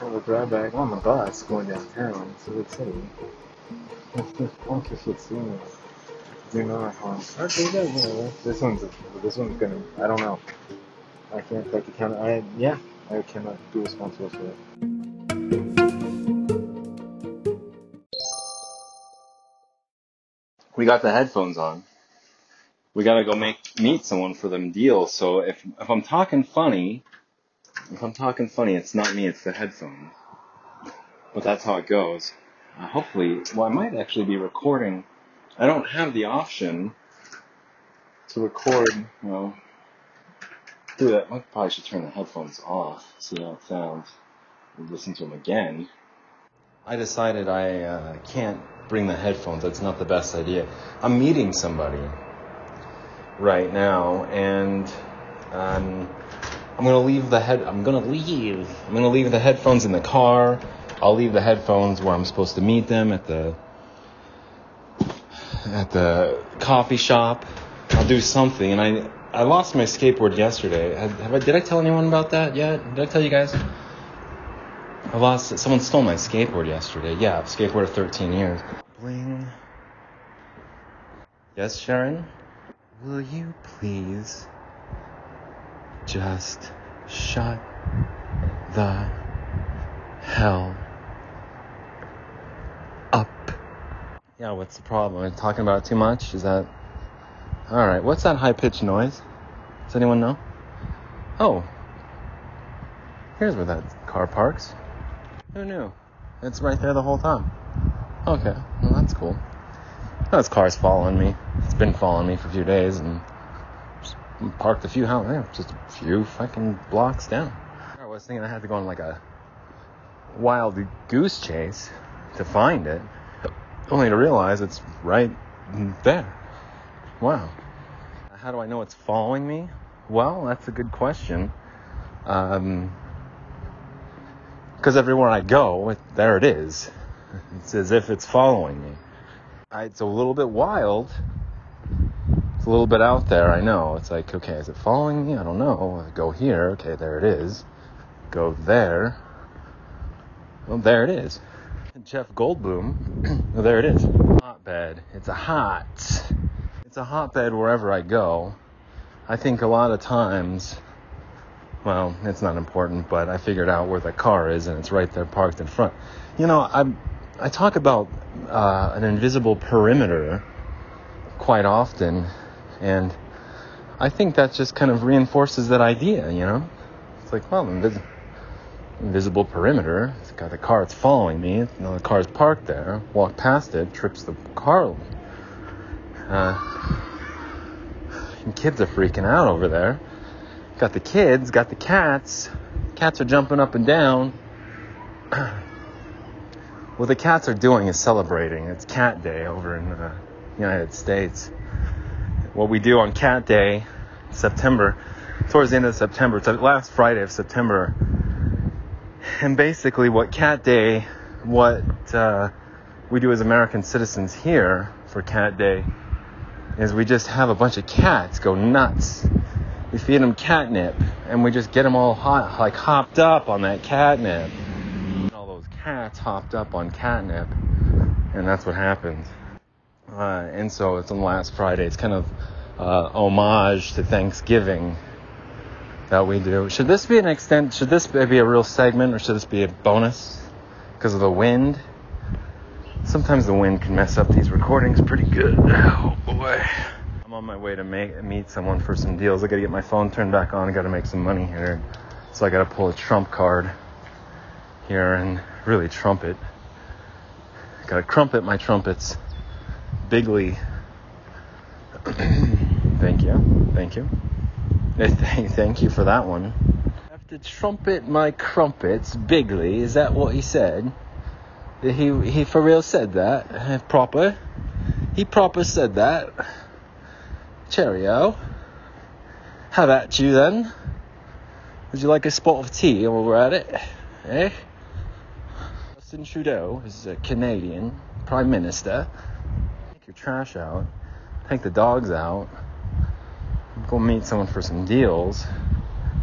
on the drive back on the bus going downtown to the city. It's just funky shit seeing do not harm. Uh, okay, you guys know this one's this one's gonna. I don't know. I can't take account. I yeah. I cannot be responsible for it. we got the headphones on. We gotta go make meet someone for them deal. So if if I'm talking funny, if I'm talking funny, it's not me, it's the headphones. But that's how it goes. Uh, hopefully, well, I might actually be recording. I don't have the option to record. Well, do that. I probably should turn the headphones off. See how it sounds. Listen to them again. I decided I uh, can't bring the headphones. That's not the best idea. I'm meeting somebody right now, and um, I'm gonna leave the head. I'm gonna leave. I'm gonna leave the headphones in the car. I'll leave the headphones where I'm supposed to meet them at the at the coffee shop. I'll do something. And I I lost my skateboard yesterday. Have, have I, did I tell anyone about that yet? Did I tell you guys? I lost. Someone stole my skateboard yesterday. Yeah, skateboard of 13 years. Bling. Yes, Sharon? Will you please just shut the hell up? Yeah, what's the problem? Am I talking about it too much? Is that. Alright, what's that high pitched noise? Does anyone know? Oh. Here's where that car parks. Who knew? It's right there the whole time. Okay, well that's cool. Now this car's following me. It's been following me for a few days and parked a few houses, just a few fucking blocks down. I was thinking I had to go on like a wild goose chase to find it, only to realize it's right there. Wow. How do I know it's following me? Well, that's a good question. Um, because everywhere I go, it, there it is. It's as if it's following me. I, it's a little bit wild. It's a little bit out there, I know. It's like, okay, is it following me? I don't know. Go here, okay, there it is. Go there. Well, there it is. Jeff Goldblum, well, there it is. Hotbed. It's a hot. It's a hotbed wherever I go. I think a lot of times well, it's not important, but I figured out where the car is and it's right there parked in front. You know, I I talk about uh, an invisible perimeter quite often, and I think that just kind of reinforces that idea. You know, it's like, well, invis- invisible perimeter. It's got the car. It's following me. You know, the car's parked there. Walk past it, trips the car. Uh, and kids are freaking out over there got the kids, got the cats. Cats are jumping up and down. what the cats are doing is celebrating. It's Cat Day over in the United States. What we do on Cat Day, September, towards the end of September, the last Friday of September. And basically, what Cat Day, what uh, we do as American citizens here for Cat Day, is we just have a bunch of cats go nuts we feed them catnip and we just get them all hot, like hopped up on that catnip. All those cats hopped up on catnip, and that's what happens. Uh, and so it's on last Friday. It's kind of uh, homage to Thanksgiving that we do. Should this be an extent? Should this be a real segment, or should this be a bonus because of the wind? Sometimes the wind can mess up these recordings pretty good. Oh boy. I'm on my way to make, meet someone for some deals. I gotta get my phone turned back on. I gotta make some money here. So I gotta pull a trump card here and really trumpet. Gotta crumpet my trumpets bigly. thank you. Thank you. Thank thank you for that one. Have to trumpet my crumpets Bigley. Is that what he said? He he for real said that proper. He proper said that. Cheerio. How about you then? Would you like a spot of tea while we're at it? Eh? Justin Trudeau is a Canadian Prime Minister. Your trash out, take the dogs out, go meet someone for some deals,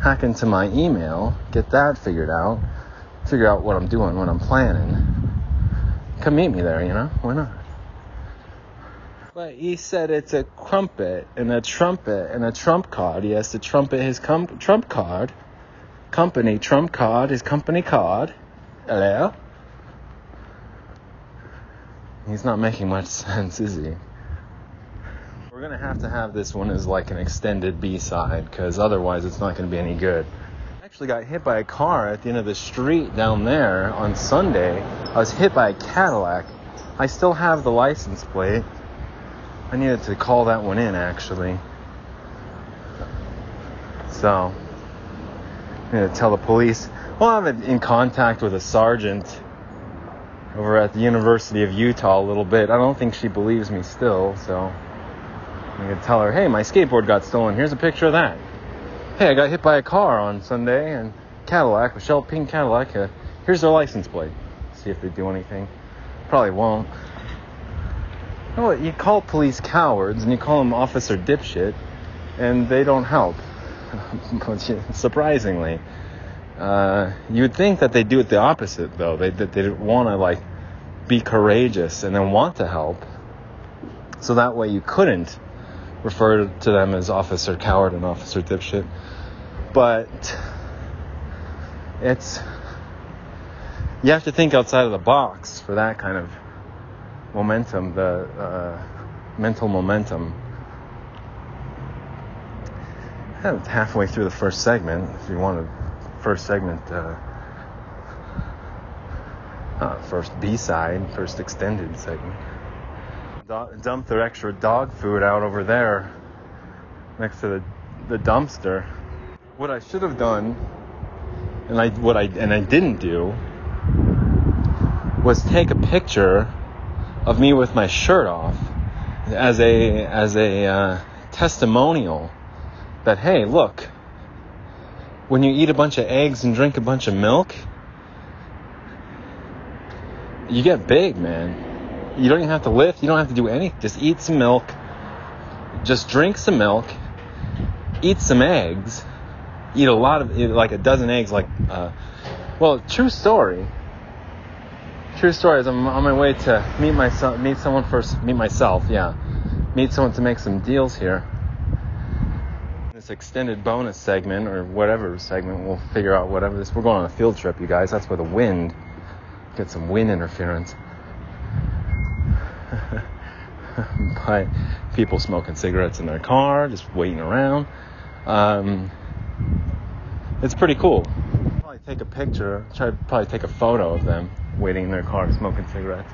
hack into my email, get that figured out, figure out what I'm doing, what I'm planning, come meet me there, you know? Why not? But he said it's a crumpet and a trumpet and a trump card. He has to trumpet his com- trump card. Company trump card, his company card. Hello? He's not making much sense, is he? We're gonna have to have this one as like an extended B side, because otherwise it's not gonna be any good. I actually got hit by a car at the end of the street down there on Sunday. I was hit by a Cadillac. I still have the license plate. I needed to call that one in actually. So, I'm gonna tell the police. Well, I'm in contact with a sergeant over at the University of Utah a little bit. I don't think she believes me still, so I'm gonna tell her, hey, my skateboard got stolen. Here's a picture of that. Hey, I got hit by a car on Sunday and Cadillac, Michelle pink Cadillac. Uh, here's their license plate. See if they do anything. Probably won't. What? you call police cowards and you call them officer dipshit, and they don't help. Surprisingly. Uh, you would think that they do it the opposite, though. They, that they want to like be courageous and then want to help, so that way you couldn't refer to them as officer coward and officer dipshit. But it's you have to think outside of the box for that kind of momentum, the uh, mental momentum. Halfway through the first segment, if you want to first segment, uh, uh, first B side, first extended segment. Do- dump their extra dog food out over there next to the, the dumpster. What I should have done, and I what I and I didn't do, was take a picture of me with my shirt off as a as a uh, testimonial that hey, look, when you eat a bunch of eggs and drink a bunch of milk, you get big, man. You don't even have to lift, you don't have to do anything. Just eat some milk, just drink some milk, eat some eggs, eat a lot of, like a dozen eggs, like, uh, well, true story. True story is I'm on my way to meet myself, meet someone first, meet myself, yeah. Meet someone to make some deals here this extended bonus segment or whatever segment, we'll figure out whatever this. We're going on a field trip, you guys. That's where the wind get some wind interference. By people smoking cigarettes in their car, just waiting around. Um, it's pretty cool. Probably take a picture, try to probably take a photo of them waiting in their car smoking cigarettes.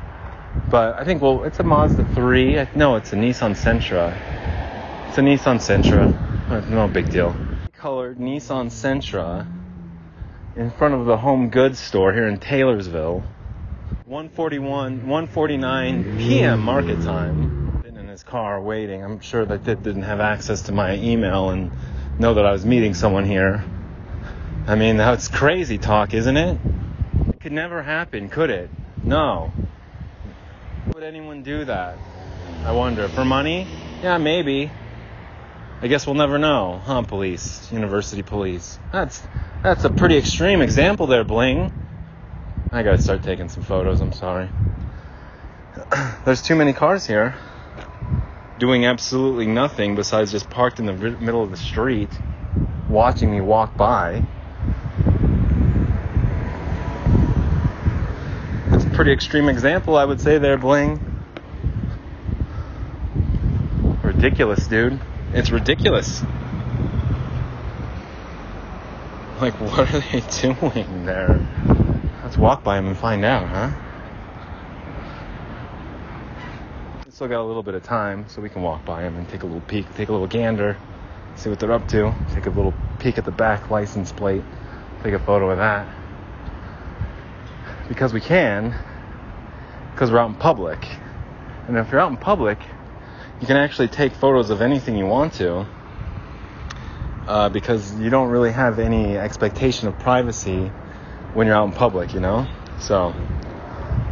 But I think well, it's a Mazda 3. No, it's a Nissan Sentra. It's a Nissan Sentra. No big deal. Colored Nissan Sentra in front of the home goods store here in Taylorsville. 141, 149 p.m. market time. Been in his car waiting. I'm sure that they didn't have access to my email and know that I was meeting someone here. I mean, that's crazy talk, isn't it? It could never happen, could it? No. Would anyone do that? I wonder. For money? Yeah, maybe. I guess we'll never know, huh, police? University police. That's that's a pretty extreme example there, Bling. I gotta start taking some photos, I'm sorry. There's too many cars here doing absolutely nothing besides just parked in the middle of the street watching me walk by. That's a pretty extreme example, I would say, there, Bling. Ridiculous, dude. It's ridiculous. Like, what are they doing there? Let's walk by them and find out, huh? Still got a little bit of time, so we can walk by them and take a little peek, take a little gander, see what they're up to, take a little peek at the back license plate, take a photo of that. Because we can, because we're out in public. And if you're out in public, you can actually take photos of anything you want to uh, because you don't really have any expectation of privacy when you're out in public, you know? So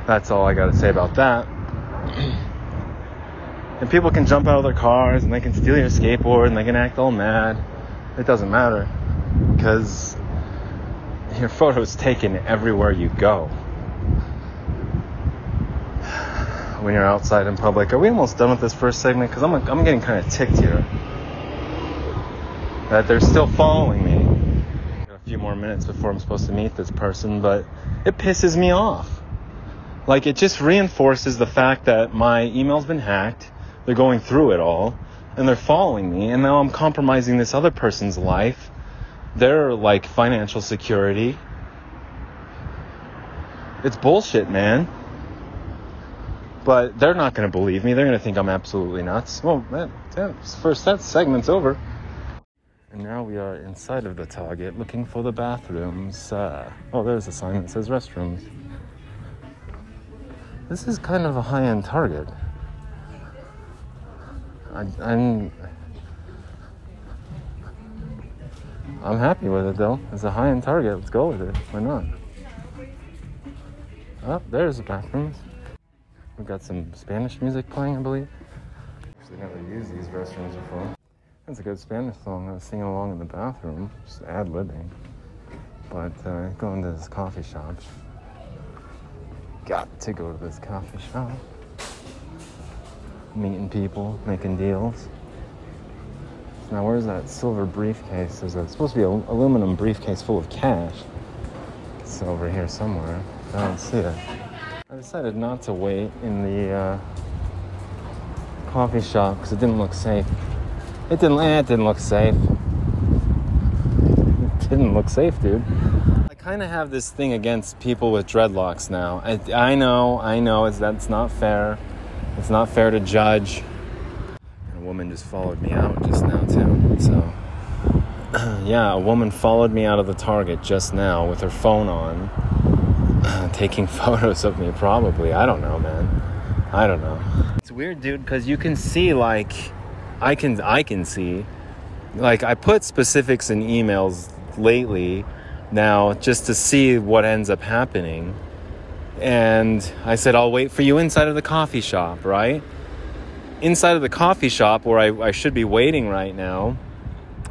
that's all I got to say about that. and people can jump out of their cars and they can steal your skateboard and they can act all mad. It doesn't matter because your photo's taken everywhere you go. When you're outside in public. Are we almost done with this first segment? Because I'm, I'm getting kind of ticked here. That they're still following me. Got a few more minutes before I'm supposed to meet this person, but it pisses me off. Like, it just reinforces the fact that my email's been hacked. They're going through it all. And they're following me. And now I'm compromising this other person's life. Their, like, financial security. It's bullshit, man. But they're not going to believe me. They're going to think I'm absolutely nuts. Well, that, that first that segment's over. And now we are inside of the Target looking for the bathrooms. Uh, oh, there's a sign that says restrooms. This is kind of a high-end Target. I, I'm I'm happy with it though. It's a high-end Target. Let's go with it. Why not? Oh, there's the bathrooms. We've got some Spanish music playing, I believe. Actually, never used these restrooms before. That's a good Spanish song. I was singing along in the bathroom, just ad libbing. But uh, going to this coffee shop. Got to go to this coffee shop. Meeting people, making deals. Now, where's that silver briefcase? There's a, supposed to be an aluminum briefcase full of cash. It's over here somewhere. I don't see it. Decided not to wait in the uh, coffee shop because it didn't look safe. It didn't. Eh, it didn't look safe. It didn't look safe, dude. I kind of have this thing against people with dreadlocks now. I, I know. I know. It's that's not fair. It's not fair to judge. And a woman just followed me out just now too. So. yeah, a woman followed me out of the Target just now with her phone on taking photos of me, probably. I don't know, man. I don't know. It's weird, dude, because you can see like I can I can see like I put specifics in emails lately now just to see what ends up happening. And I said, I'll wait for you inside of the coffee shop, right? Inside of the coffee shop where I, I should be waiting right now,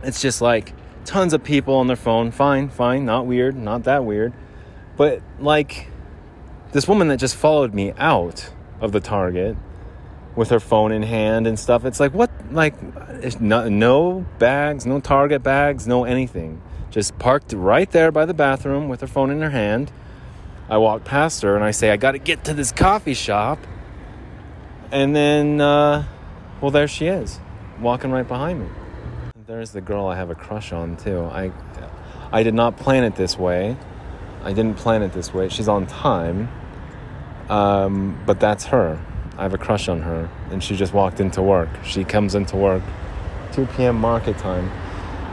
it's just like tons of people on their phone. Fine, fine, not weird, not that weird. But like this woman that just followed me out of the Target with her phone in hand and stuff. It's like what like no, no bags, no Target bags, no anything. Just parked right there by the bathroom with her phone in her hand. I walk past her and I say, I got to get to this coffee shop. And then, uh, well, there she is, walking right behind me. There's the girl I have a crush on too. I, I did not plan it this way. I didn't plan it this way. She's on time. Um, but that's her. I have a crush on her. And she just walked into work. She comes into work 2 p.m. market time.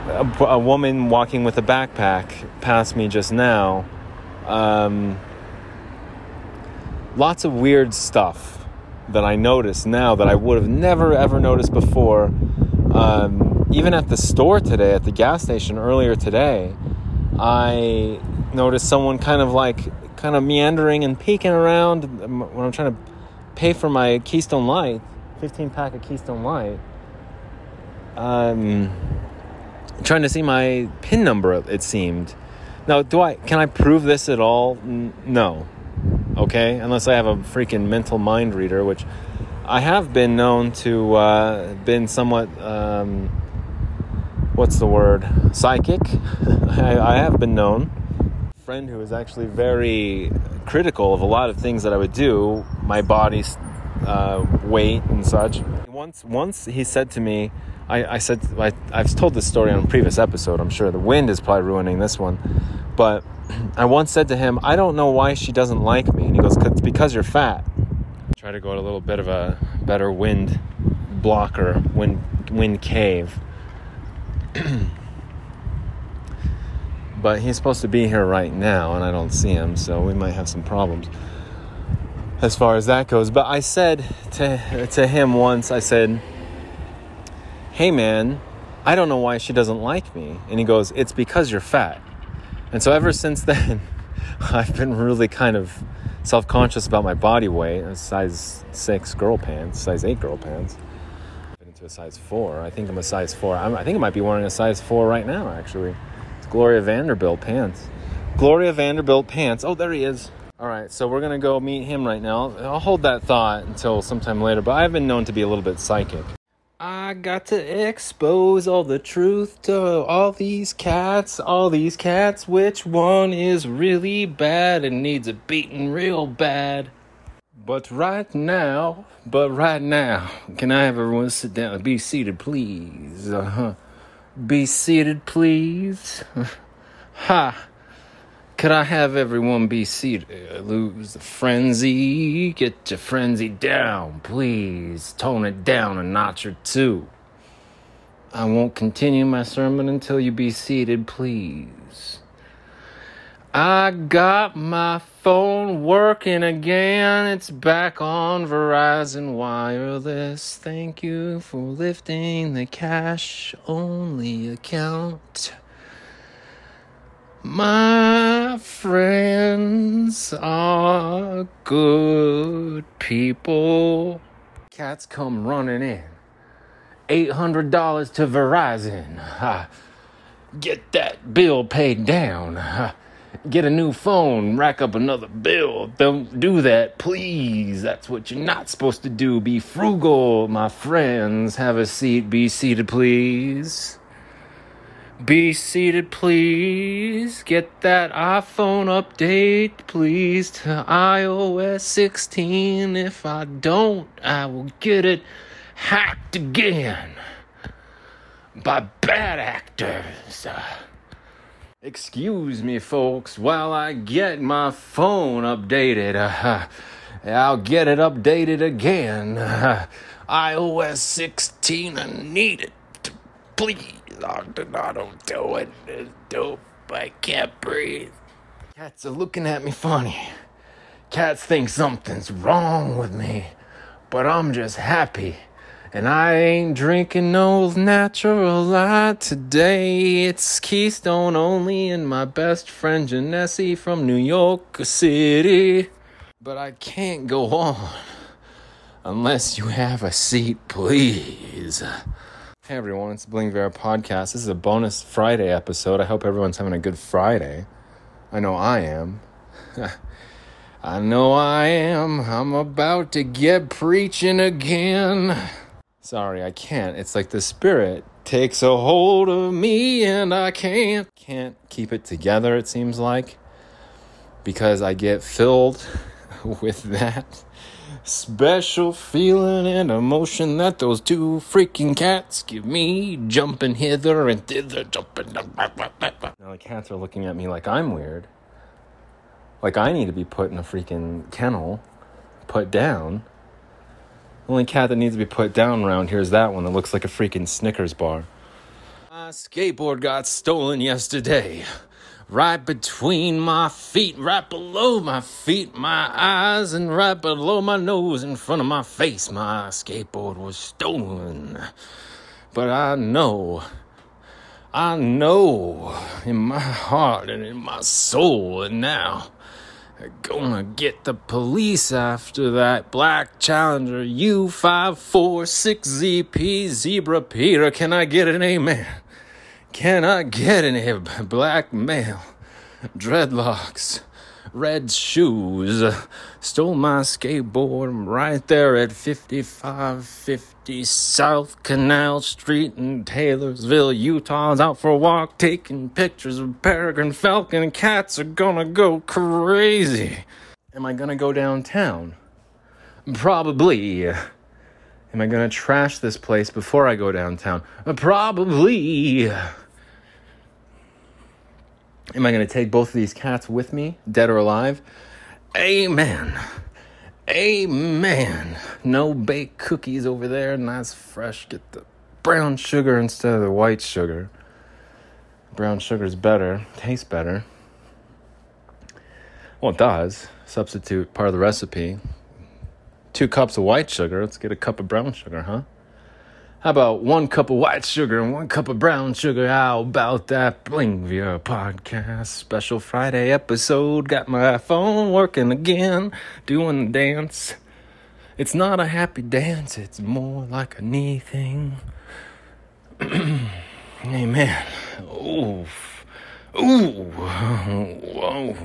A, a woman walking with a backpack passed me just now. Um, lots of weird stuff that I notice now that I would have never ever noticed before. Um, even at the store today, at the gas station earlier today, I noticed someone kind of like kind of meandering and peeking around when I'm trying to pay for my Keystone Light, 15 pack of Keystone Light. Um, trying to see my PIN number. It seemed. Now, do I can I prove this at all? N- no. Okay, unless I have a freaking mental mind reader, which I have been known to uh, been somewhat. Um, what's the word? Psychic. I, I have been known friend who was actually very critical of a lot of things that I would do, my body's uh, weight and such. Once, once he said to me, I, I said, I, I've told this story on a previous episode. I'm sure the wind is probably ruining this one, but I once said to him, I don't know why she doesn't like me, and he goes, "It's because you're fat." Try to go to a little bit of a better wind blocker, wind wind cave. but he's supposed to be here right now and I don't see him, so we might have some problems as far as that goes. But I said to to him once, I said, "Hey man, I don't know why she doesn't like me." And he goes, "It's because you're fat." And so ever since then, I've been really kind of self-conscious about my body weight. size 6 girl pants, size 8 girl pants. Into a size 4. I think I'm a size 4. I'm, I think I might be wearing a size 4 right now actually. Gloria Vanderbilt pants. Gloria Vanderbilt pants. Oh, there he is. All right, so we're gonna go meet him right now. I'll hold that thought until sometime later, but I've been known to be a little bit psychic. I got to expose all the truth to all these cats, all these cats. Which one is really bad and needs a beating real bad? But right now, but right now, can I have everyone sit down? Be seated, please. Uh-huh. Be seated, please. ha! Could I have everyone be seated? Uh, lose the frenzy. Get your frenzy down, please. Tone it down a notch or two. I won't continue my sermon until you be seated, please. I got my phone working again. It's back on Verizon Wireless. Thank you for lifting the cash only account. My friends are good people. Cats come running in. $800 to Verizon. Get that bill paid down. Ha. Get a new phone, rack up another bill. Don't do that, please. That's what you're not supposed to do. Be frugal, my friends. Have a seat. Be seated, please. Be seated, please. Get that iPhone update, please, to iOS 16. If I don't, I will get it hacked again by bad actors. Excuse me, folks, while I get my phone updated. Uh, I'll get it updated again. Uh, iOS 16, I need it. Please. I don't do it. It's dope. I can't breathe. Cats are looking at me funny. Cats think something's wrong with me. But I'm just happy. And I ain't drinking no natural light today. It's Keystone only and my best friend Janessi from New York City. But I can't go on unless you have a seat, please. Hey everyone, it's the Bling Viera podcast. This is a bonus Friday episode. I hope everyone's having a good Friday. I know I am. I know I am. I'm about to get preaching again. Sorry, I can't. It's like the spirit takes a hold of me and I can't can't keep it together it seems like because I get filled with that special feeling and emotion that those two freaking cats give me, jumping hither and thither, jumping. Now the cats are looking at me like I'm weird. Like I need to be put in a freaking kennel, put down. The only cat that needs to be put down around here is that one that looks like a freaking Snickers bar. My skateboard got stolen yesterday right between my feet, right below my feet, my eyes, and right below my nose, in front of my face. My skateboard was stolen. But I know, I know in my heart and in my soul, and now. I'm gonna get the police after that black Challenger U546ZP Zebra Peter. Can I get an amen? Can I get any black male? Dreadlocks, red shoes. Stole my skateboard right there at 5550 South Canal Street in Taylorsville, Utah. I was out for a walk taking pictures of Peregrine Falcon cats are gonna go crazy. Am I gonna go downtown? Probably. Am I gonna trash this place before I go downtown? Probably. Am I going to take both of these cats with me, dead or alive? Amen. Amen. No baked cookies over there, nice fresh. Get the brown sugar instead of the white sugar. Brown sugar's better, tastes better. Well, it does. Substitute part of the recipe. Two cups of white sugar. Let's get a cup of brown sugar, huh? How about one cup of white sugar and one cup of brown sugar? How about that Bling Viera podcast special Friday episode? Got my phone working again, doing the dance. It's not a happy dance, it's more like a knee thing. Amen. Oof. Ooh, whoa.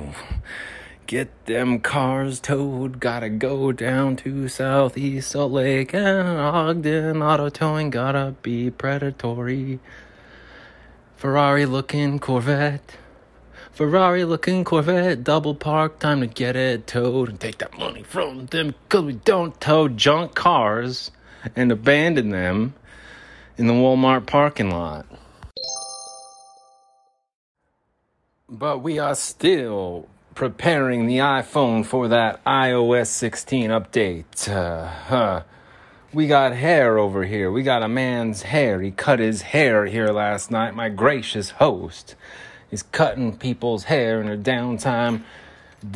Get them cars towed, gotta go down to Southeast Salt Lake and Ogden. Auto towing gotta be predatory. Ferrari looking Corvette. Ferrari looking Corvette, double park, time to get it towed and take that money from them because we don't tow junk cars and abandon them in the Walmart parking lot. But we are still preparing the iPhone for that iOS 16 update. Uh, huh. We got hair over here. We got a man's hair. He cut his hair here last night, my gracious host. He's cutting people's hair in her downtime.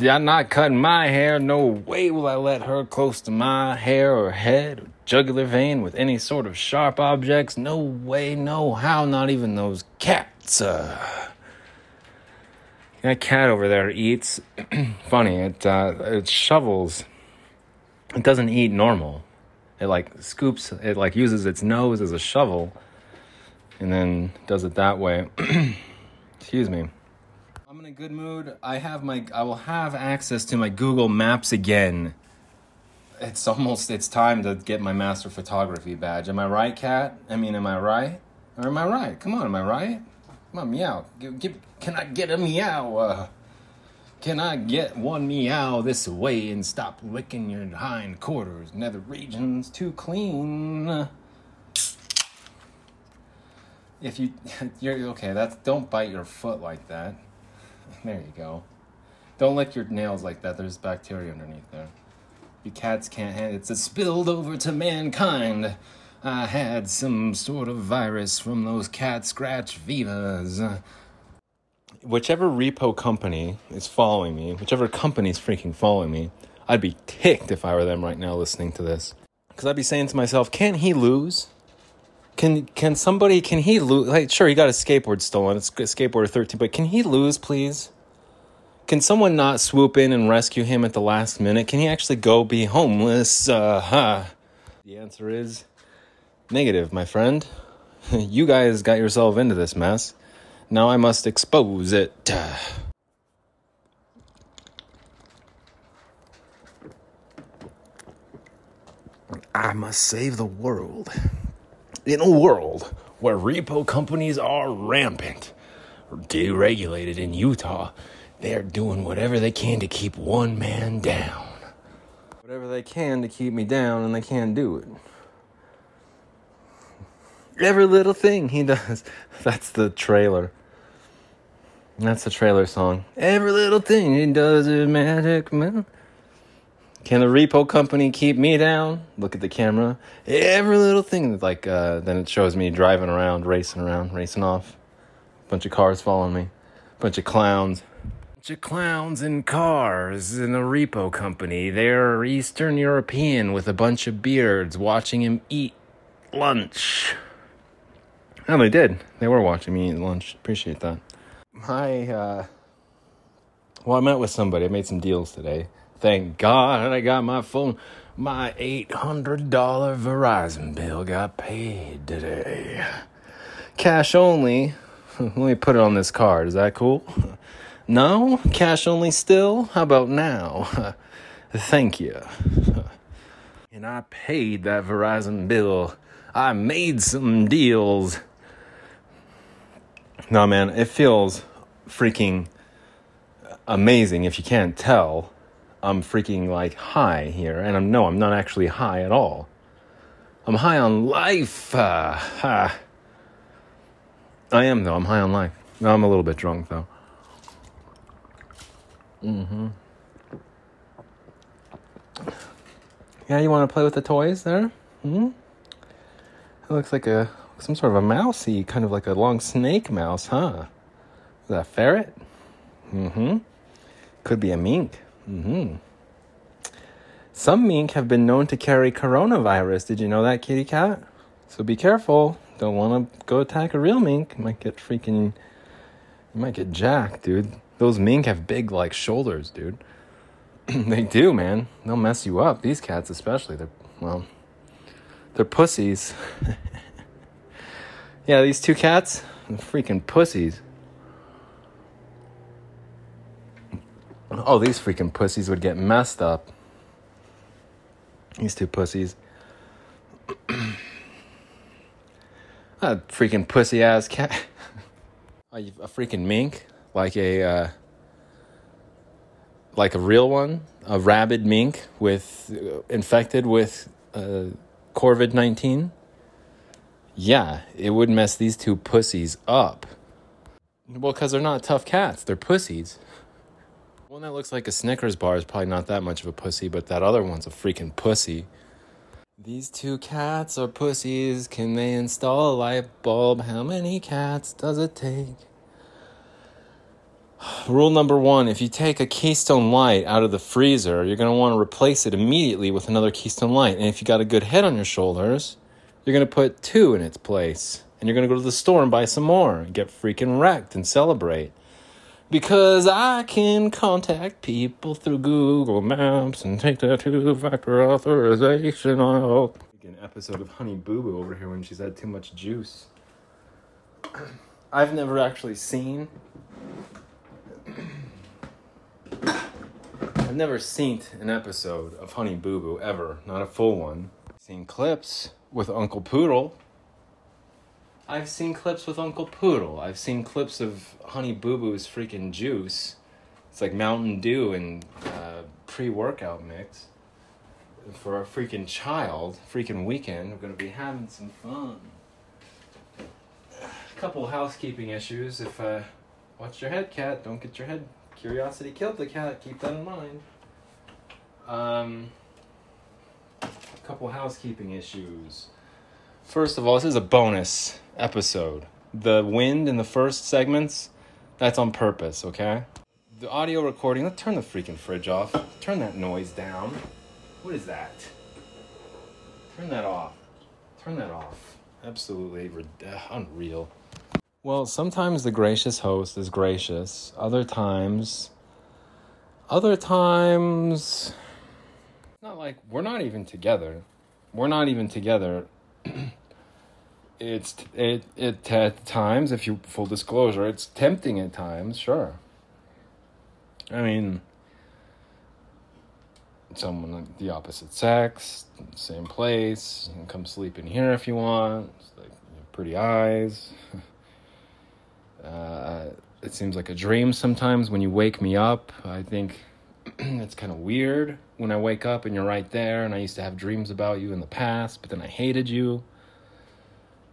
I'm not cutting my hair. No way will I let her close to my hair or head or jugular vein with any sort of sharp objects. No way, no how, not even those cats. Uh, that cat over there eats. funny, it uh, it shovels. It doesn't eat normal. It like scoops. It like uses its nose as a shovel, and then does it that way. Excuse me. I'm in a good mood. I have my. I will have access to my Google Maps again. It's almost. It's time to get my master photography badge. Am I right, cat? I mean, am I right? Or am I right? Come on, am I right? Come on, meow. Give, give, can I get a meow? Uh, can I get one meow this way and stop licking your hind quarters? Nether regions too clean. If you, you're okay. That's don't bite your foot like that. There you go. Don't lick your nails like that. There's bacteria underneath there. You cats can't handle it. It's spilled over to mankind. I had some sort of virus from those cat scratch vivas. Whichever repo company is following me, whichever company's freaking following me, I'd be ticked if I were them right now listening to this. Because I'd be saying to myself, can he lose? Can can somebody can he lose? Like, sure, he got his skateboard stolen. It's skateboarder thirteen, but can he lose, please? Can someone not swoop in and rescue him at the last minute? Can he actually go be homeless? Uh, huh. The answer is negative, my friend. you guys got yourself into this mess. Now I must expose it. I must save the world. In a world where repo companies are rampant, deregulated in Utah, they're doing whatever they can to keep one man down. Whatever they can to keep me down, and they can't do it. Every little thing he does. That's the trailer. That's the trailer song. Every little thing he does is magic, man. Can the repo company keep me down? Look at the camera. Every little thing, like, uh, then it shows me driving around, racing around, racing off. Bunch of cars following me. Bunch of clowns. Bunch of clowns in cars in a repo company. They're Eastern European with a bunch of beards watching him eat lunch. Oh, they did. They were watching me eat lunch. Appreciate that. My, uh, well, I met with somebody. I made some deals today. Thank God I got my phone. My $800 Verizon bill got paid today. Cash only. Let me put it on this card. Is that cool? No? Cash only still? How about now? Thank you. And I paid that Verizon bill. I made some deals. No, man, it feels freaking amazing if you can't tell. I'm freaking like high here, and I'm no, I'm not actually high at all. I'm high on life. Uh. I am though. I'm high on life. No, I'm a little bit drunk though. Mm-hmm. Yeah, you want to play with the toys there? Hmm. It looks like a some sort of a mousey, kind of like a long snake mouse, huh? Is that a ferret? Mm-hmm. Could be a mink. Mm-hmm. Some mink have been known to carry coronavirus. Did you know that, kitty cat? So be careful. Don't want to go attack a real mink. You might get freaking. You might get jacked, dude. Those mink have big, like, shoulders, dude. they do, man. They'll mess you up. These cats, especially. They're, well, they're pussies. yeah, these two cats, freaking pussies. Oh, these freaking pussies would get messed up. These two pussies. a freaking pussy ass cat. a, freaking mink, like a uh, like a real one, a rabid mink with uh, infected with uh, COVID nineteen. Yeah, it would mess these two pussies up. Well, because they're not tough cats, they're pussies. One that looks like a Snickers bar is probably not that much of a pussy, but that other one's a freaking pussy. These two cats are pussies. Can they install a light bulb? How many cats does it take? Rule number one if you take a Keystone Light out of the freezer, you're going to want to replace it immediately with another Keystone Light. And if you got a good head on your shoulders, you're going to put two in its place. And you're going to go to the store and buy some more and get freaking wrecked and celebrate. Because I can contact people through Google Maps and take that two factor authorization off. An episode of Honey Boo Boo over here when she's had too much juice. I've never actually seen. I've never seen an episode of Honey Boo Boo ever, not a full one. Seen clips with Uncle Poodle I've seen clips with Uncle Poodle. I've seen clips of Honey Boo Boo's freaking juice. It's like Mountain Dew and uh, pre workout mix. For a freaking child, freaking weekend, we're gonna be having some fun. A couple housekeeping issues. If uh, watch your head, cat. Don't get your head. Curiosity killed the cat. Keep that in mind. Um, couple housekeeping issues. First of all, this is a bonus episode. The wind in the first segments, that's on purpose, okay? The audio recording, let's turn the freaking fridge off. Turn that noise down. What is that? Turn that off. Turn that off. Absolutely uh, unreal. Well, sometimes the gracious host is gracious. Other times, other times, like we're not even together. We're not even together. it's it it at times if you full disclosure it's tempting at times sure i mean someone the opposite sex same place can come sleep in here if you want it's like you pretty eyes uh, it seems like a dream sometimes when you wake me up i think it's kind of weird when i wake up and you're right there and i used to have dreams about you in the past but then i hated you.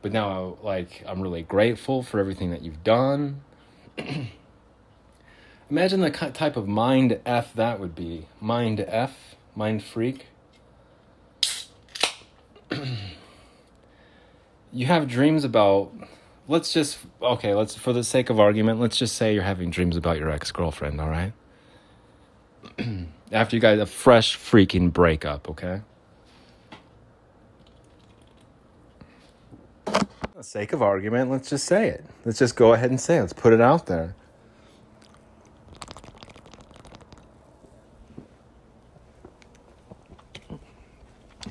But now I, like i'm really grateful for everything that you've done. Imagine the type of mind f that would be. Mind f mind freak. You have dreams about let's just okay let's for the sake of argument let's just say you're having dreams about your ex-girlfriend all right after you guys a fresh freaking breakup okay the sake of argument, let's just say it. Let's just go ahead and say it. Let's put it out there.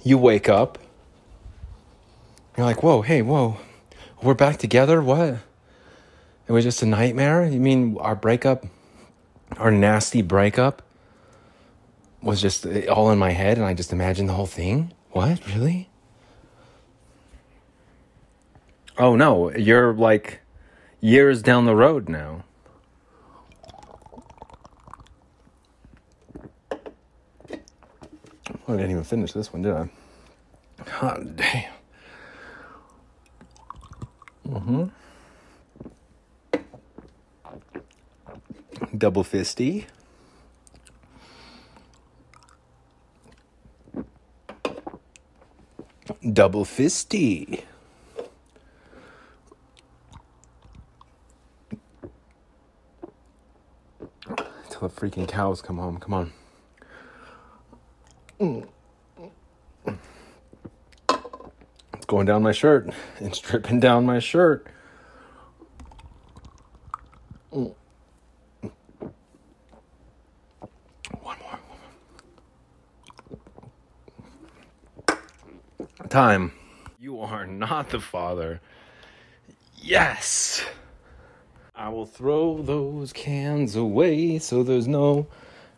You wake up. You're like, whoa, hey, whoa. We're back together? What? It was just a nightmare? You mean our breakup, our nasty breakup, was just all in my head and I just imagined the whole thing? What? Really? Oh no, you're like years down the road now. I didn't even finish this one, did I? God damn. Mm-hmm. Double fisty. Double fisty. Until the freaking cows come home. Come on. It's going down my shirt. It's dripping down my shirt. Time. You are not the father. Yes. I will throw those cans away so there's no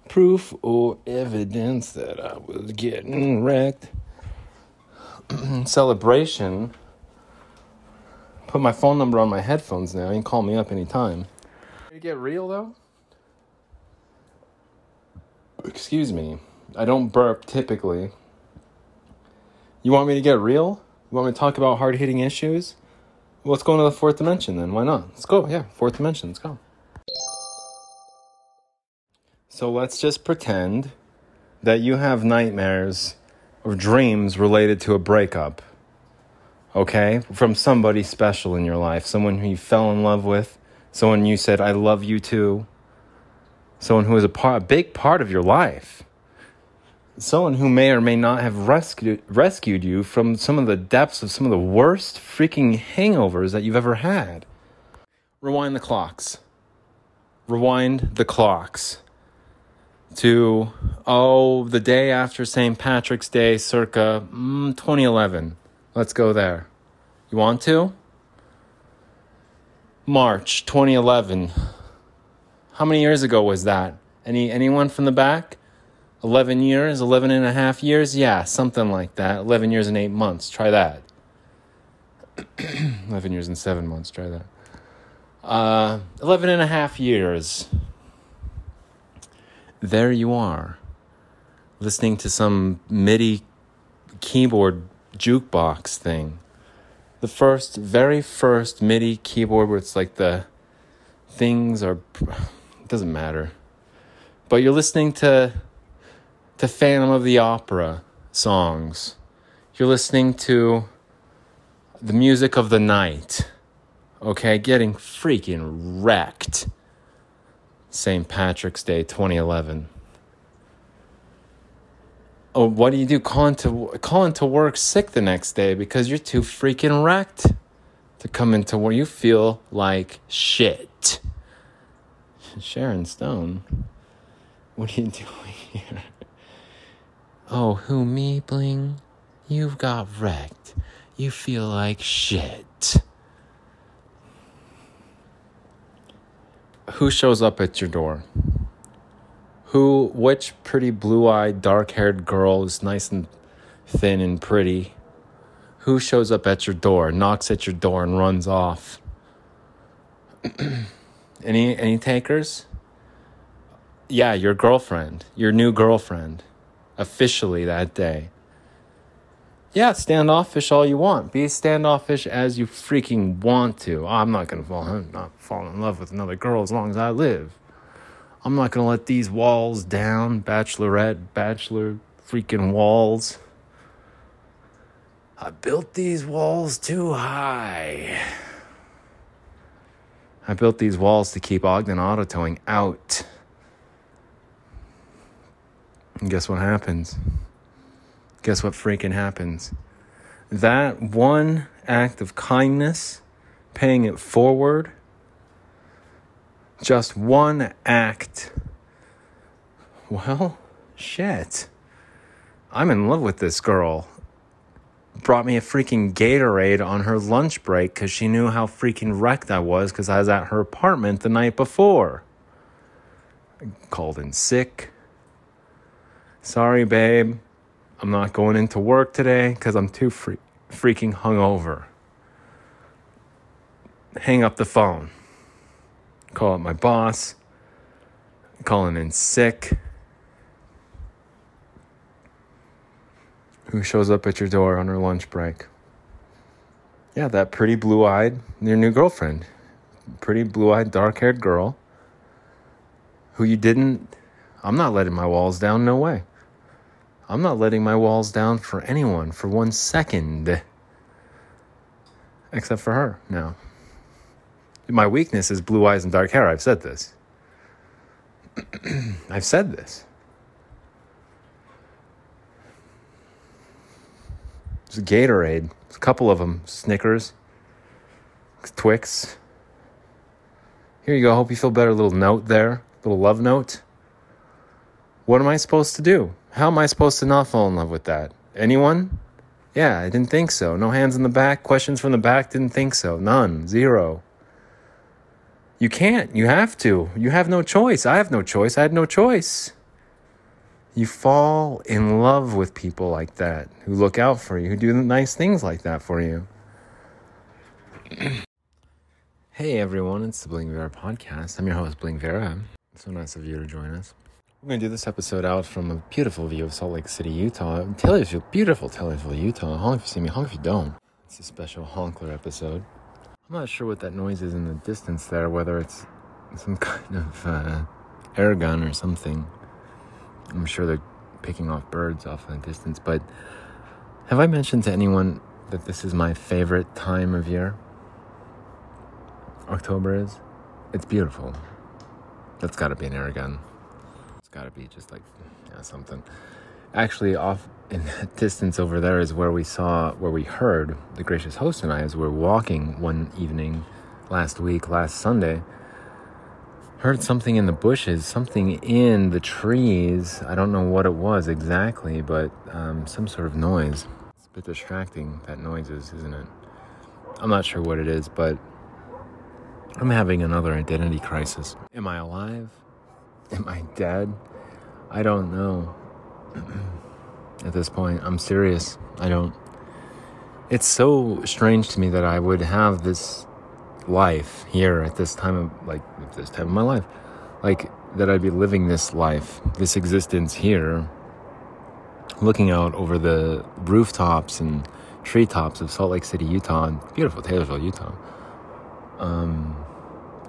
proof or evidence that I was getting wrecked. Celebration. Put my phone number on my headphones now. You can call me up anytime. You get real though? Excuse me. I don't burp typically. You want me to get real? You want me to talk about hard hitting issues? Well, let's go into the fourth dimension then. Why not? Let's go. Yeah, fourth dimension. Let's go. So let's just pretend that you have nightmares or dreams related to a breakup. Okay? From somebody special in your life, someone who you fell in love with, someone you said, I love you too, someone who is a, part, a big part of your life, someone who may or may not have rescued, rescued you from some of the depths of some of the worst freaking hangovers that you've ever had. Rewind the clocks. Rewind the clocks to, oh, the day after St. Patrick's Day, circa mm, 2011. Let's go there. You want to? March 2011. How many years ago was that? Any anyone from the back? 11 years, 11 and a half years? Yeah, something like that. 11 years and 8 months. Try that. 11 years and 7 months. Try that. Uh, 11 and a half years there you are, listening to some MIDI keyboard jukebox thing. The first, very first MIDI keyboard where it's like the things are, it doesn't matter. But you're listening to, to Phantom of the Opera songs. You're listening to the music of the night. Okay, getting freaking wrecked. St. Patrick's Day 2011. Oh, what do you do? Calling to calling to work sick the next day because you're too freaking wrecked to come into where you feel like shit. Sharon Stone, what are you doing here? Oh, who me, Bling? You've got wrecked. You feel like shit. who shows up at your door? Who, which pretty blue eyed, dark haired girl is nice and thin and pretty? Who shows up at your door, knocks at your door, and runs off? any any takers? Yeah, your girlfriend, your new girlfriend, officially that day yeah, standoffish all you want. Be standoffish as you freaking want to. I'm not gonna fall, I'm not fall in love with another girl as long as I live. I'm not gonna let these walls down, bachelorette, bachelor, freaking walls. I built these walls too high. I built these walls to keep Ogden Auto Towing out. And guess what happens? guess what freaking happens? That one act of kindness, paying it forward, just one act. Well, shit. I'm in love with this girl. Brought me a freaking Gatorade on her lunch break because she knew how freaking wrecked I was because I was at her apartment the night before. I called in sick. Sorry, babe. I'm not going into work today because I'm too free- freaking hungover. Hang up the phone. Call up my boss. Calling in sick. Who shows up at your door on her lunch break? Yeah, that pretty blue eyed, your new girlfriend. Pretty blue eyed, dark haired girl who you didn't. I'm not letting my walls down, no way. I'm not letting my walls down for anyone for one second. Except for her now. My weakness is blue eyes and dark hair. I've said this. I've said this. There's a Gatorade. There's a couple of them. Snickers. Twix. Here you go. Hope you feel better. Little note there. Little love note. What am I supposed to do? How am I supposed to not fall in love with that? Anyone? Yeah, I didn't think so. No hands in the back. Questions from the back. Didn't think so. None. Zero. You can't. You have to. You have no choice. I have no choice. I had no choice. You fall in love with people like that who look out for you, who do nice things like that for you. hey everyone, it's the Bling Viera podcast. I'm your host, Bling Viera. so nice of you to join us. We're going to do this episode out from a beautiful view of Salt Lake City, Utah. Taylorsville, beautiful Taylorsville, Utah. Honk if you see me, honk if you don't. It's a special Honkler episode. I'm not sure what that noise is in the distance there, whether it's some kind of uh, air gun or something. I'm sure they're picking off birds off in the distance, but have I mentioned to anyone that this is my favorite time of year? October is? It's beautiful. That's gotta be an air gun. Gotta be just like yeah, something. Actually, off in that distance over there is where we saw, where we heard the gracious host and I as we were walking one evening last week, last Sunday heard something in the bushes, something in the trees. I don't know what it was exactly, but um, some sort of noise. It's a bit distracting, that noise is, isn't it? I'm not sure what it is, but I'm having another identity crisis. Am I alive? Am I dead? I don't know. At this point, I'm serious. I don't. It's so strange to me that I would have this life here at this time of like this time of my life like that i'd be living this life this existence here looking out over the rooftops and treetops of salt lake city utah and beautiful taylorsville utah um,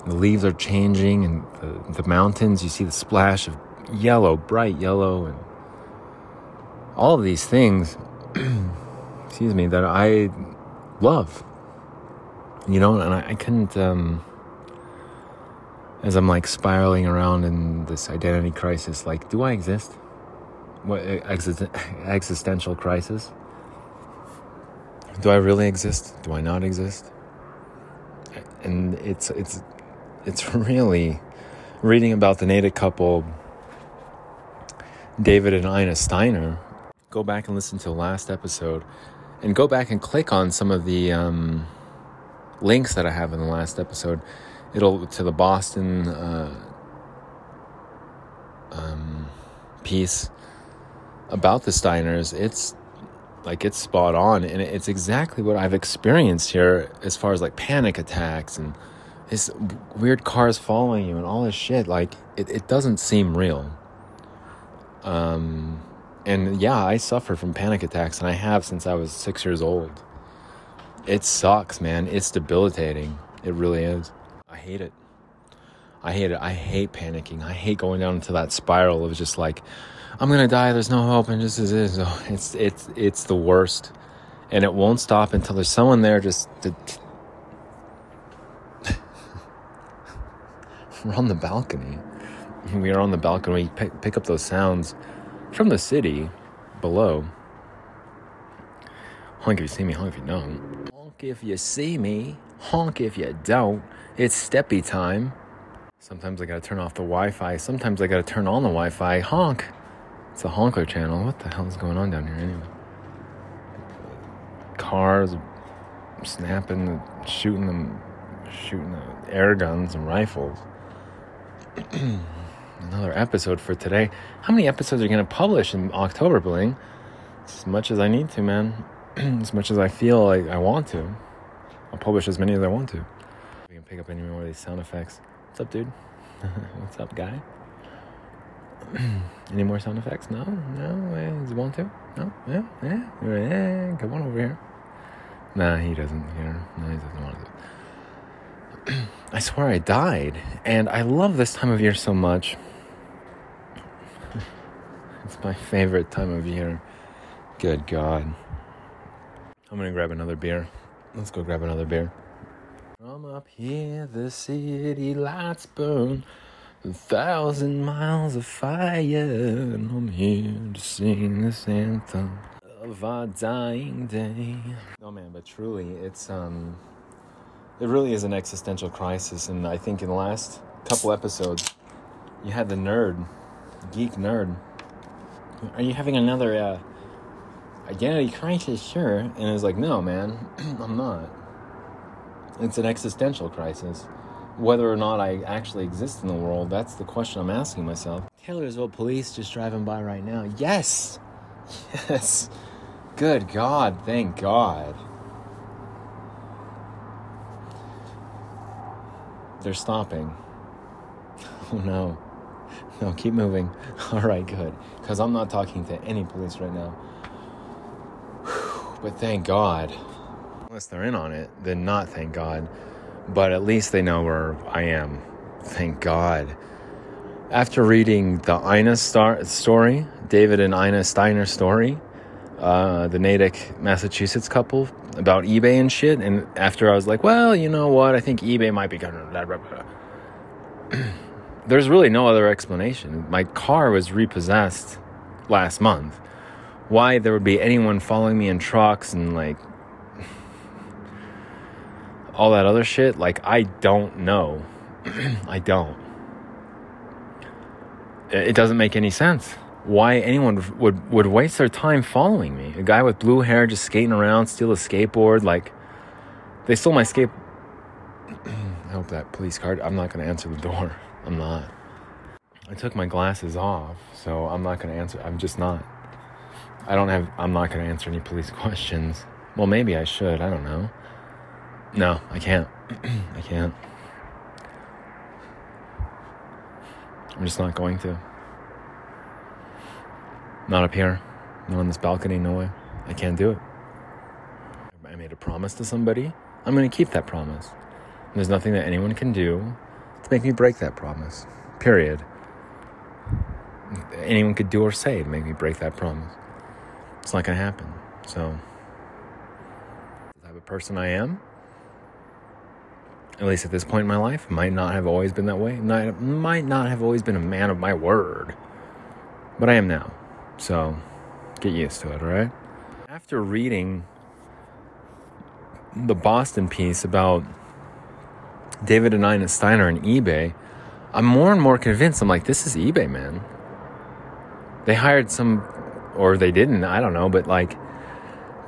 the leaves are changing and the, the mountains you see the splash of yellow bright yellow and all of these things excuse me that i love you know, and I, I couldn't, um, as I'm like spiraling around in this identity crisis, like, do I exist? What exist- existential crisis? Do I really exist? Do I not exist? And it's it's it's really reading about the Natick couple, David and Ina Steiner. Go back and listen to the last episode, and go back and click on some of the. Um, links that I have in the last episode. It'll to the Boston uh, um, piece about the Steiners. It's like it's spot on, and it's exactly what I've experienced here as far as like panic attacks and this weird cars following you and all this shit. Like it, it doesn't seem real. Um, and yeah, I suffer from panic attacks, and I have since I was six years old. It sucks, man. It's debilitating. It really is. I hate it. I hate it. I hate panicking. I hate going down into that spiral of just like, I'm gonna die. There's no hope, and just as is. It's it's it's the worst, and it won't stop until there's someone there just to. We're on the balcony. We are on the balcony. We pick, pick up those sounds from the city below. Honk if you see me, honk if you don't. Honk if you see me, honk if you don't. It's steppy time. Sometimes I gotta turn off the Wi Fi, sometimes I gotta turn on the Wi Fi. Honk! It's a honker channel. What the hell is going on down here anyway? Cars snapping, shooting them, shooting the air guns and rifles. Another episode for today. How many episodes are you gonna publish in October, Bling? As much as I need to, man. as much as I feel like I want to, I'll publish as many as I want to. We can pick up any more of these sound effects. What's up, dude? What's up, guy? any more sound effects? No, no. Eh, does he want to? No, yeah, yeah, yeah. Come on over here. Nah, he doesn't here. No, he doesn't want to. I swear I died, and I love this time of year so much. it's my favorite time of year. Good God. I'm gonna grab another beer. Let's go grab another beer. From up here, the city lights burn. A thousand miles of fire, and I'm here to sing this anthem of our dying day. No man, but truly, it's um, it really is an existential crisis, and I think in the last couple episodes, you had the nerd, geek nerd. Are you having another uh? identity crisis, sure. And it's like, no, man, I'm not. It's an existential crisis. whether or not I actually exist in the world, that's the question I'm asking myself. Taylorsville police just driving by right now. Yes! Yes! Good God, thank God. They're stopping. Oh no. No, keep moving. All right, good. Because I'm not talking to any police right now. But thank God. Unless they're in on it, then not thank God. But at least they know where I am. Thank God. After reading the Ina star- story, David and Ina Steiner story, uh, the Natick, Massachusetts couple about eBay and shit, and after I was like, well, you know what? I think eBay might be going to. There's really no other explanation. My car was repossessed last month. Why there would be anyone following me in trucks and like all that other shit, like I don't know. I don't. It doesn't make any sense. Why anyone would would waste their time following me? A guy with blue hair just skating around, steal a skateboard, like they stole my skate. I hope that police card. I'm not to answer the door. I'm not. I took my glasses off, so I'm not to answer. I'm just not. I don't have. I'm not to answer any police questions. Well, maybe I should. I don't know. No, I can't. I can't. I'm just not going to. Not up here. Not on this balcony, no way. I can't do it. I made a promise to somebody. I'm going to keep that promise. And There's nothing that anyone can do to make me break that promise. Period. Anyone could do or say to make me break that promise. It's not going to happen. So, the type of person I am, at least at this point in my life, might not have always been that way. Might, might not have always been a man of my word. But I am now. So get used to it, all right? After reading the Boston piece about David and Ina Steiner and eBay, I'm more and more convinced. I'm like, this is eBay, man. They hired some, or they didn't, I don't know, but like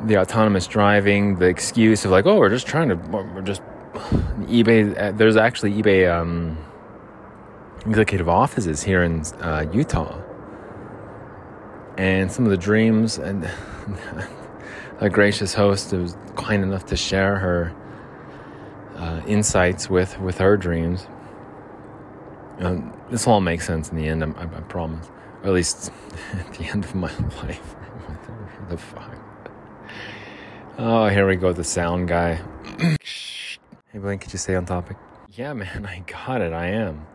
the autonomous driving, the excuse of like, oh, we're just trying to, we're just eBay. There's actually eBay um, executive offices here in uh, Utah and some of the dreams and a gracious host who was kind enough to share her uh, insights with with her dreams. Um, this all make sense in the end, I, I, promise. Or at least at the end of my life. the fuck? Oh, here we go, the sound guy. hey, Blaine, could you stay on topic? Yeah, man, I got it. I am.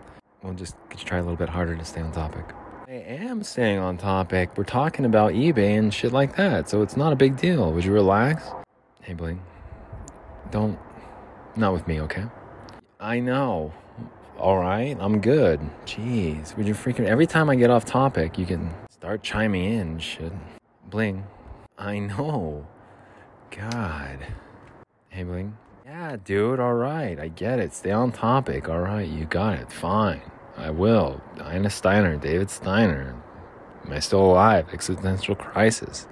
Well, just try a little bit harder to stay on topic? I am staying on topic. We're talking about eBay and shit like that, so it's not a big deal. Would you relax? Hey, Bling. Don't. Not with me, okay? I know. All right, I'm good. Jeez, would you freaking. Every time I get off topic, you can start chiming in shit. Bling. I know. God. Hey, Bling. Yeah, dude, all right. I get it. Stay on topic. All right, you got it. Fine. I will. Ina Steiner, David Steiner. Am I still alive? Existential crisis.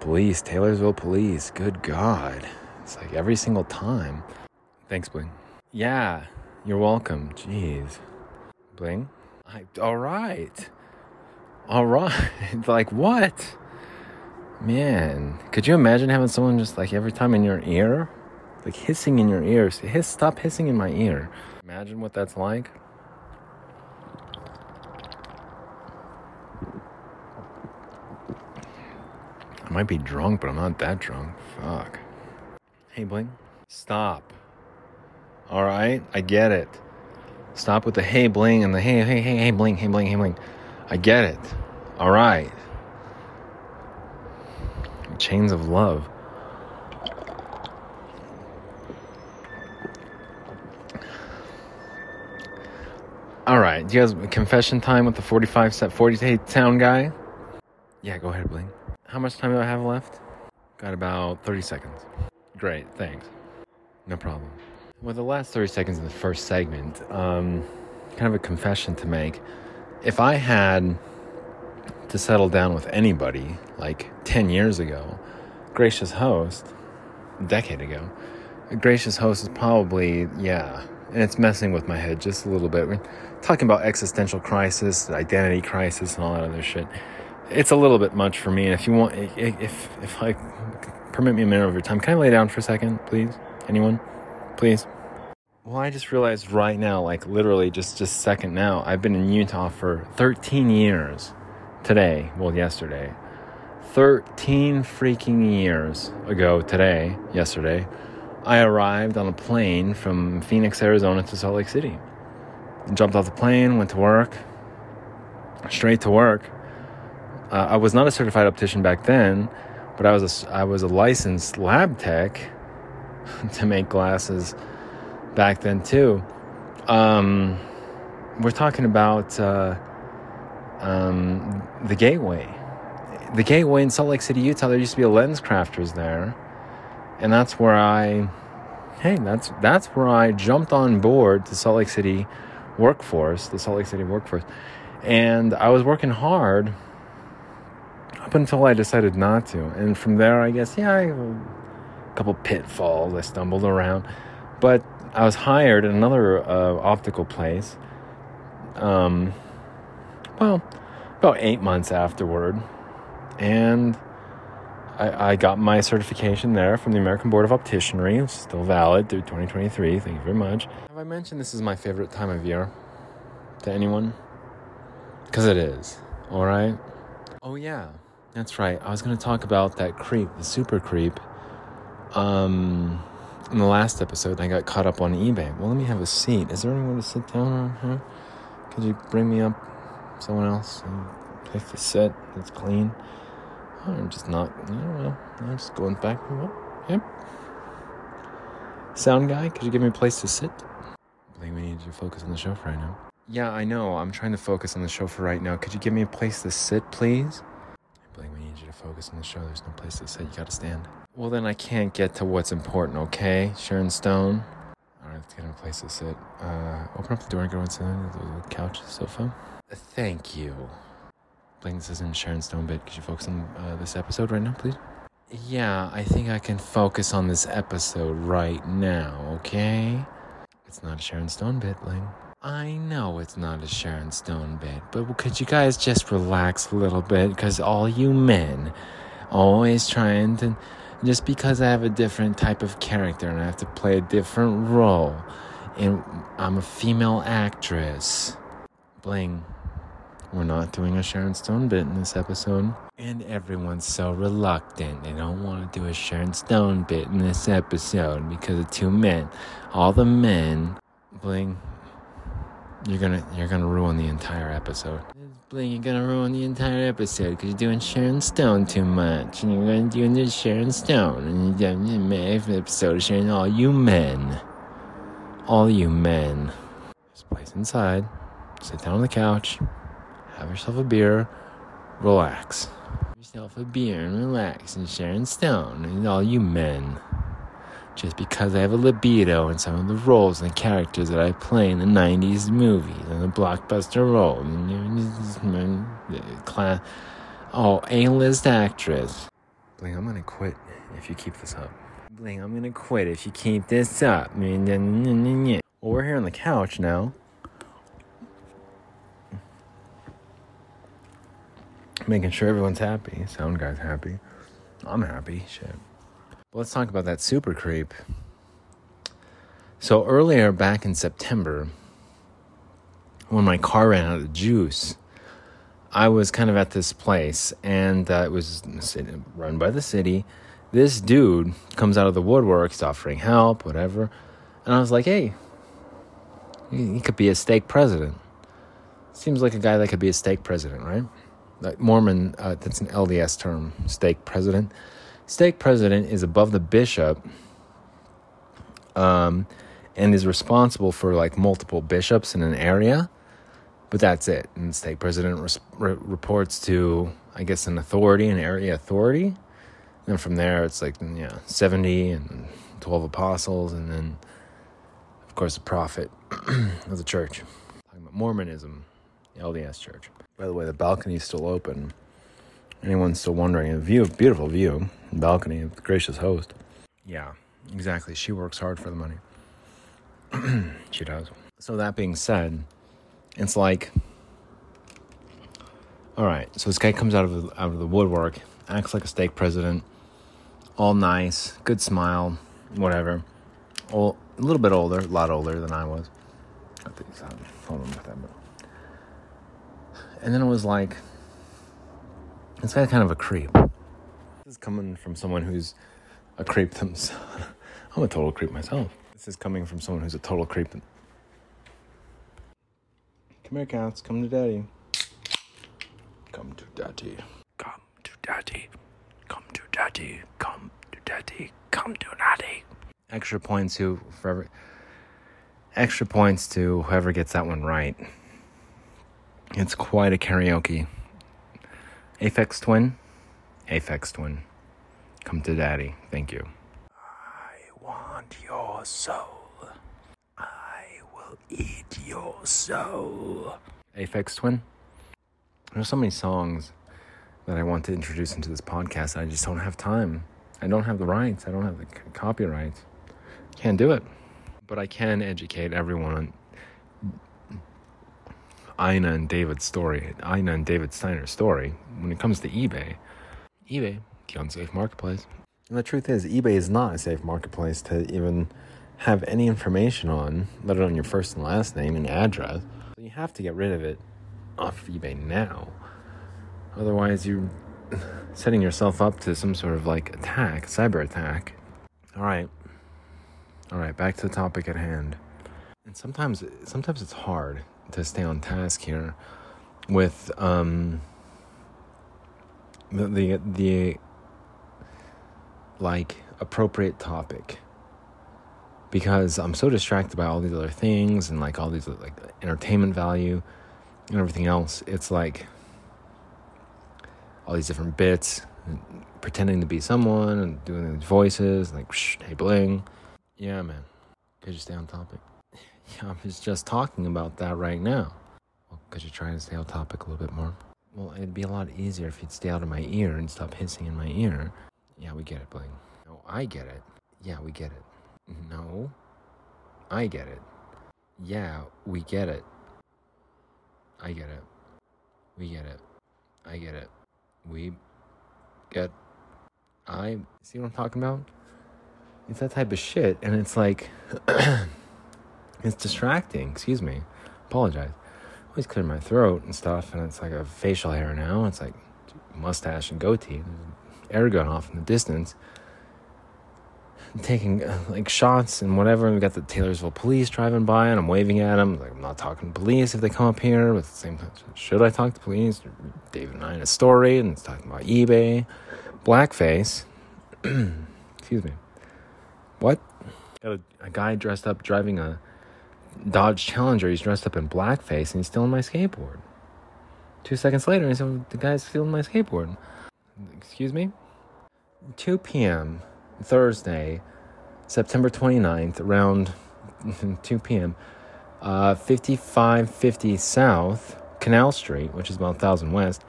Police, Taylorsville police. Good God. It's like every single time. Thanks, Bling. Yeah, you're welcome. Jeez. Bling? I, all right. All right. like what? Man, could you imagine having someone just like every time in your ear? Like hissing in your ears. Hiss, stop hissing in my ear. Imagine what that's like. Might be drunk, but I'm not that drunk. Fuck. Hey, Bling. Stop. All right? I get it. Stop with the hey, Bling, and the hey, hey, hey, hey, Bling, hey, Bling, hey, Bling. I get it. All right. Chains of love. All right. Do you guys confession time with the 45 set 48 sound guy? Yeah, go ahead, Bling. How much time do I have left? Got about 30 seconds. Great, thanks. No problem. Well, the last 30 seconds in the first segment, um, kind of a confession to make. If I had to settle down with anybody like 10 years ago, gracious host, a decade ago, gracious host is probably, yeah, and it's messing with my head just a little bit. We're talking about existential crisis, identity crisis, and all that other shit. It's a little bit much for me. And if you want, if if I permit me a minute of your time, can I lay down for a second, please? Anyone, please. Well, I just realized right now, like literally just just second now, I've been in Utah for 13 years. Today, well, yesterday. 13 freaking years ago today, yesterday, I arrived on a plane from Phoenix, Arizona to Salt Lake City. Jumped off the plane, went to work, straight to work. Uh, I was not a certified optician back then, but I was a, I was a licensed lab tech to make glasses back then too. Um, we're talking about uh, um, the Gateway the gateway in Salt Lake City, Utah, there used to be a LensCrafters there. And that's where I hey, that's that's where I jumped on board the Salt Lake City workforce, the Salt Lake City workforce. And I was working hard up until I decided not to. And from there, I guess, yeah, I, a couple pitfalls. I stumbled around. But I was hired at another uh, optical place. Um, well, about eight months afterward and I, I, got my certification there from the American Board of Opticianry. It's still valid through 2023. Thank you very much. Have I mentioned this is my favorite time of year to anyone? Because it is. All right. Oh yeah, that's right. I was going to talk about that creep, the super creep. Um, in the last episode, I got caught up on eBay. Well, let me have a seat. Is there anyone to sit down around here? Could you bring me up someone else? Place to sit that's clean. I'm just not, I don't know. I'm just going back. Yep. Sound guy, could you give me a place to sit? I think we need to focus on the show for right now. Yeah, I know. I'm trying to focus on the show for right now. Could you give me a place to sit, please? Need you to focus on the show. There's no place to sit. You gotta stand. Well, then I can't get to what's important, okay? Sharon Stone. All right, let's get a place to sit. Uh, open up the door and go inside the couch, sofa. Thank you this isn't Sharon Stone bit. Could you focus on uh, this episode right now, please? Yeah, I think I can focus on this episode right now, okay? It's not a Sharon Stone bit, Bling. I know it's not a Sharon Stone bit, but could you guys just relax a little bit? Because all you men always trying to. Just because I have a different type of character and I have to play a different role, and I'm a female actress. Bling, we're not doing a Sharon Stone bit in this episode. And everyone's so reluctant. They don't want to do a Sharon Stone bit in this episode because of two men. All the men, Bling, you're gonna you're gonna ruin the entire episode. Bling, you're gonna ruin the entire episode because you're doing Sharon Stone too much, and you're gonna do this Sharon Stone, and you're doing the episode of Sharon. All you men, all you men, just place inside, sit down on the couch, have yourself a beer, relax. Have yourself a beer and relax and Sharon Stone and all you men. Just because I have a libido in some of the roles and characters that I play in the 90s movies and the blockbuster role. Uh, Class, oh, A-list actress. Bling, I'm gonna quit if you keep this up. Bling, I'm gonna quit if you keep this up. Well, we're here on the couch now. making sure everyone's happy. Sound guy's happy. I'm happy. Shit. Let's talk about that super creep. So earlier, back in September, when my car ran out of juice, I was kind of at this place, and uh, it was run by the city. This dude comes out of the woodworks offering help, whatever. And I was like, hey, he could be a stake president. Seems like a guy that could be a stake president, right? like Mormon, uh, that's an LDS term, stake president. Stake president is above the bishop um, and is responsible for like multiple bishops in an area, but that's it. And stake president res- re- reports to, I guess, an authority, an area authority. And from there, it's like, yeah, 70 and 12 apostles, and then, of course, the prophet of the church. Talking about Mormonism, LDS church. By the way, the balcony is still open. Anyone's still wondering, a view, beautiful view, balcony of the gracious host. Yeah, exactly. She works hard for the money. she does. So that being said, it's like, all right. So this guy comes out of out of the woodwork, acts like a stake president, all nice, good smile, whatever. Well, a little bit older, a lot older than I was. I think so. Hold on with that. And then it was like, this guy's kind of a creep. This is coming from someone who's a creep themselves. I'm a total creep myself. This is coming from someone who's a total creep. Come here, cats. Come to daddy. Come to daddy. Come to daddy. Come to daddy. Come to daddy. Come to daddy. Extra points to forever. Extra points to whoever gets that one right. It's quite a karaoke. Aphex Twin. Aphex Twin. Come to daddy. Thank you. I want your soul. I will eat your soul. Aphex Twin. There's so many songs that I want to introduce into this podcast. I just don't have time. I don't have the rights. I don't have the c- copyrights. Can't do it. But I can educate everyone on Ina and David's story, Ina and David Steiner's story, when it comes to eBay. eBay, the unsafe marketplace. And the truth is, eBay is not a safe marketplace to even have any information on, let alone your first and last name and address. So you have to get rid of it off eBay now. Otherwise, you're setting yourself up to some sort of like attack, cyber attack. All right. All right, back to the topic at hand. And sometimes sometimes it's hard to stay on task here with um the the, like appropriate topic because I'm so distracted by all these other things and like all these like entertainment value and everything else. It's like all these different bits, pretending to be someone and doing these voices, and like Shh, hey bling. Yeah, man. Could you stay on topic? Yeah, I was just talking about that right now. Well, could you try and stay on topic a little bit more? Well, it'd be a lot easier if you'd stay out of my ear and stop hissing in my ear. Yeah, we get it, Bling. No, I get it. Yeah, we get it. No, I get it. Yeah, we get it. I get it. We get it. I get it. We get. I see what I'm talking about. It's that type of shit, and it's like, it's distracting. Excuse me. Apologize. I Always clear my throat and stuff, and it's like a facial hair now. It's like mustache and goatee. Air gun off in the distance taking uh, like shots and whatever. We got the Taylorsville police driving by, and I'm waving at them. Like I'm not talking to police if they come up here. But at the same time, should I talk to police? David and Ina story, and it's talking about eBay, blackface. Excuse me. What? Got a, a guy dressed up driving a Dodge Challenger. He's dressed up in blackface, and he's stealing my skateboard. Two seconds later, he's the guy's stealing my skateboard. Excuse me. 2 p.m. Thursday, September 29th, around 2 p.m., uh, 5550 South, Canal Street, which is about 1000 West,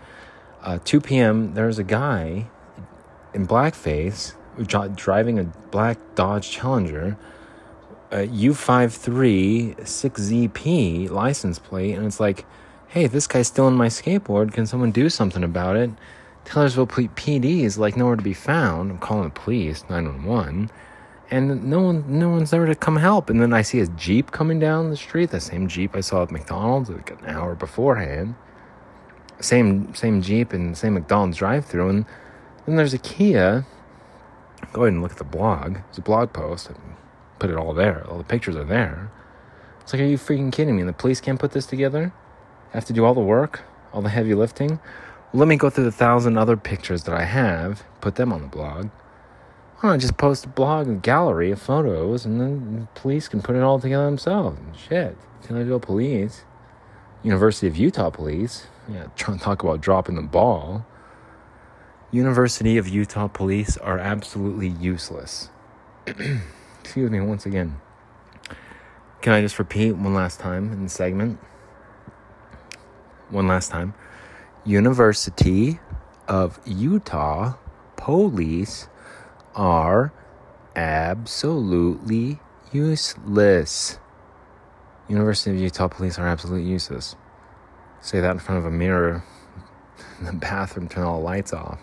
uh, 2 p.m., there's a guy in blackface driving a black Dodge Challenger, Uh, a U536ZP license plate, and it's like, hey, this guy's still stealing my skateboard. Can someone do something about it? Taylorsville PD is like nowhere to be found. I'm calling the police, 911, and no one, no one's there to come help. And then I see a jeep coming down the street, the same jeep I saw at McDonald's like an hour beforehand. Same, same jeep and same McDonald's drive-through, and then there's a Kia. Go ahead and look at the blog. There's a blog post. I put it all there. All the pictures are there. It's like, are you freaking kidding me? And the police can't put this together? Have to do all the work, all the heavy lifting let me go through the thousand other pictures that I have, put them on the blog. Why I just post a blog and gallery of photos and then the police can put it all together themselves? Shit. Taylorsville Police, University of Utah Police, yeah, trying to talk about dropping the ball. University of Utah Police are absolutely useless. Excuse me once again. Can I just repeat one last time in the segment? One last time. University of Utah police are absolutely useless. University of Utah police are absolutely useless. Say that in front of a mirror in the bathroom, turn all the lights off.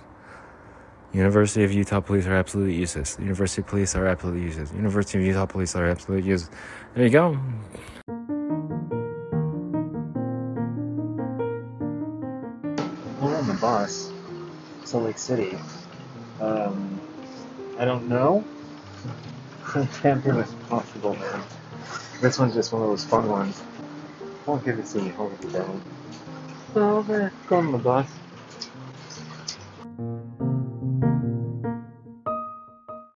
University of Utah police are absolutely useless. University police are absolutely useless. University of Utah police are absolutely useless. There you go. We're on the bus, Salt Lake City. Um, I don't know. I can't be responsible, man. This one's just one of those fun ones. I'll give it to you. I'll give it down. So we're going on the bus.